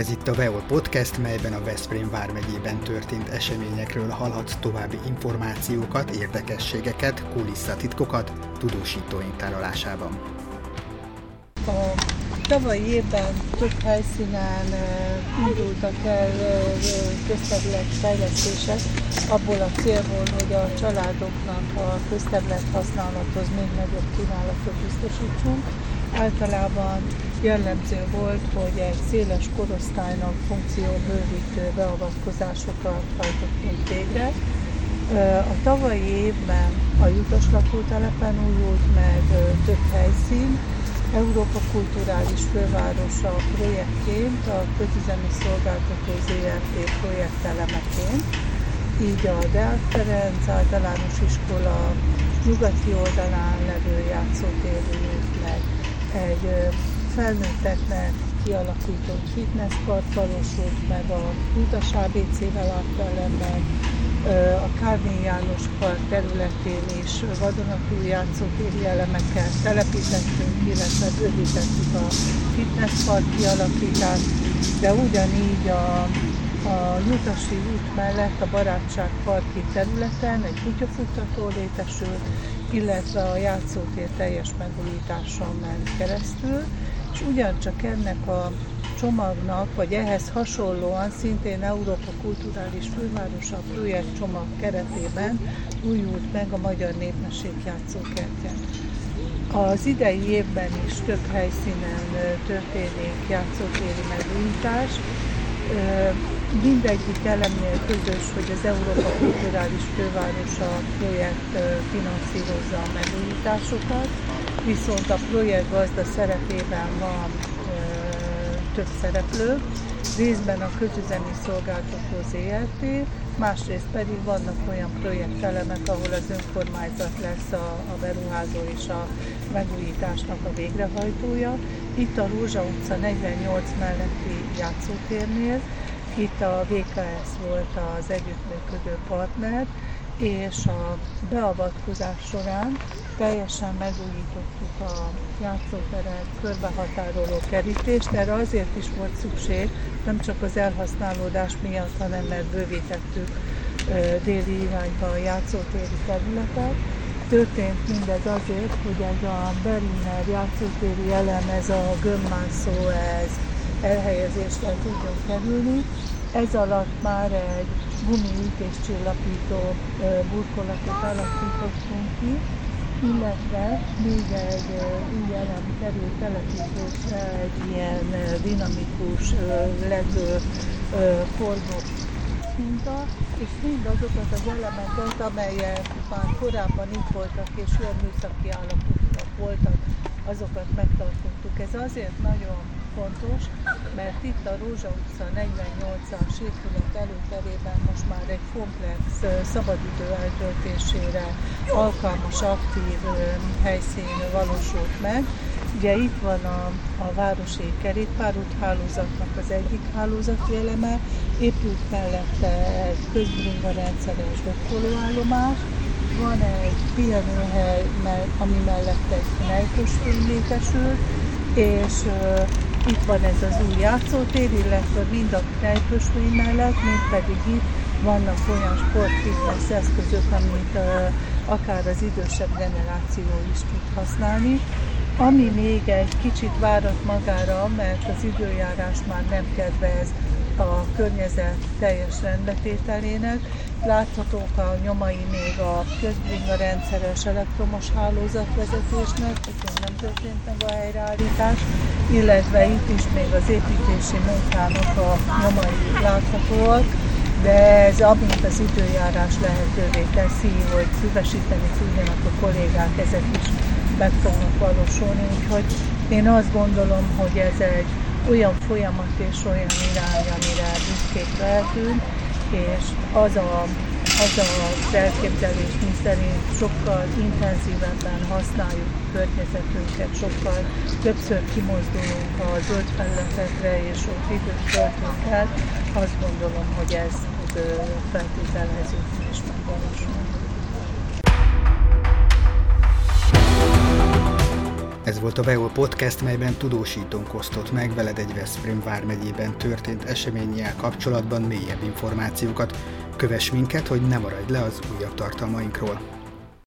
Ez itt a Veol Podcast, melyben a Veszprém vármegyében történt eseményekről hallhatsz további információkat, érdekességeket, kulisszatitkokat tudósítóink tárolásában. A tavalyi évben több helyszínen indultak el közterület fejlesztések, abból a célból, hogy a családoknak a közterület használathoz még nagyobb kínálatot biztosítsunk általában jellemző volt, hogy egy széles korosztálynak funkcióbővítő beavatkozásokat hajtottunk végre. A tavalyi évben a Jutos lakótelepen újult meg több helyszín, Európa Kulturális Fővárosa projektként, a Közüzemi Szolgáltató ZRT projektelemeként, így a Deák Ferenc általános iskola nyugati oldalán levő játszótér meg egy felnőtteknek kialakított fitnesspart valósult meg a Utas ABC-vel meg, a Kárné János Park területén is vadonatúj játszótéri elemeket telepítettünk, illetve bővítettük a fitnesspark kialakítást, de ugyanígy a, a Jutasi út mellett a Barátság parki területen egy kutyafuttató létesült, illetve a játszótér teljes megújításon ment keresztül, és ugyancsak ennek a csomagnak, vagy ehhez hasonlóan szintén Európa Kulturális Fővárosa projekt csomag keretében újult meg a Magyar Népmeség játszókertje. Az idei évben is több helyszínen történik játszótéri megújítás, mindegyik elemnél közös, hogy az Európa Kulturális Fővárosa projekt finanszírozza a megújításokat, viszont a projekt gazda szerepében van több szereplő, részben a közüzemi szolgáltató ZRT, másrészt pedig vannak olyan projektelemek, ahol az önkormányzat lesz a, a beruházó és a megújításnak a végrehajtója. Itt a Rózsa utca 48 melletti játszótérnél, itt a VKS volt az együttműködő partner, és a beavatkozás során teljesen megújítottuk a játszóteret körbehatároló kerítést. Erre azért is volt szükség, nem csak az elhasználódás miatt, hanem mert bővítettük déli irányba a játszótéri területet. Történt mindez azért, hogy ez a Berliner játszótéri elem, ez a gömmászó, ez elhelyezésre tudjon kerülni. Ez alatt már egy csillapító burkolatot alakítottunk ki, illetve még egy új elem kerül telepítésre, egy ilyen dinamikus lező forgó minta, és mindazokat az elemeket, amelyek már korábban itt voltak és ilyen műszaki állapotban voltak, azokat megtartottuk. Ez azért nagyon fontos, mert itt a Rózsa utca 48-as épület előterében most már egy komplex szabadidő eltöltésére alkalmas, aktív helyszín valósult meg. Ugye itt van a, a városi kerékpárút hálózatnak az egyik hálózati eleme, épült mellette egy közbringa rendszeres dokkolóállomás, van egy pihenőhely, ami mellett egy nejkosfény létesült, és itt van ez az új játszótér, illetve mind a tejpösvény mellett, mind pedig itt vannak olyan sportfitness eszközök, amit uh, akár az idősebb generáció is tud használni. Ami még egy kicsit várat magára, mert az időjárás már nem kedvez a környezet teljes rendbetételének. Láthatók a nyomai még a közbringa rendszeres elektromos hálózatvezetésnek, ezért nem történt meg a helyreállítás, illetve itt is még az építési munkának a nyomai láthatóak, de ez amint az időjárás lehetővé teszi, hogy füvesíteni tudjanak a kollégák, ezek is meg fognak valósulni, úgyhogy én azt gondolom, hogy ez egy olyan folyamat és olyan irány, amire büszkék lehetünk, és az a az az elképzelés, mi szerint sokkal intenzívebben használjuk a környezetünket, sokkal többször kimozdulunk a zöld felületekre, és ott időt töltünk el, azt gondolom, hogy ez feltételező és megvalósul. Ez volt a Veol Podcast, melyben tudósítónk osztott meg veled egy Veszprém vármegyében történt eseményjel kapcsolatban mélyebb információkat. Kövess minket, hogy ne maradj le az újabb tartalmainkról.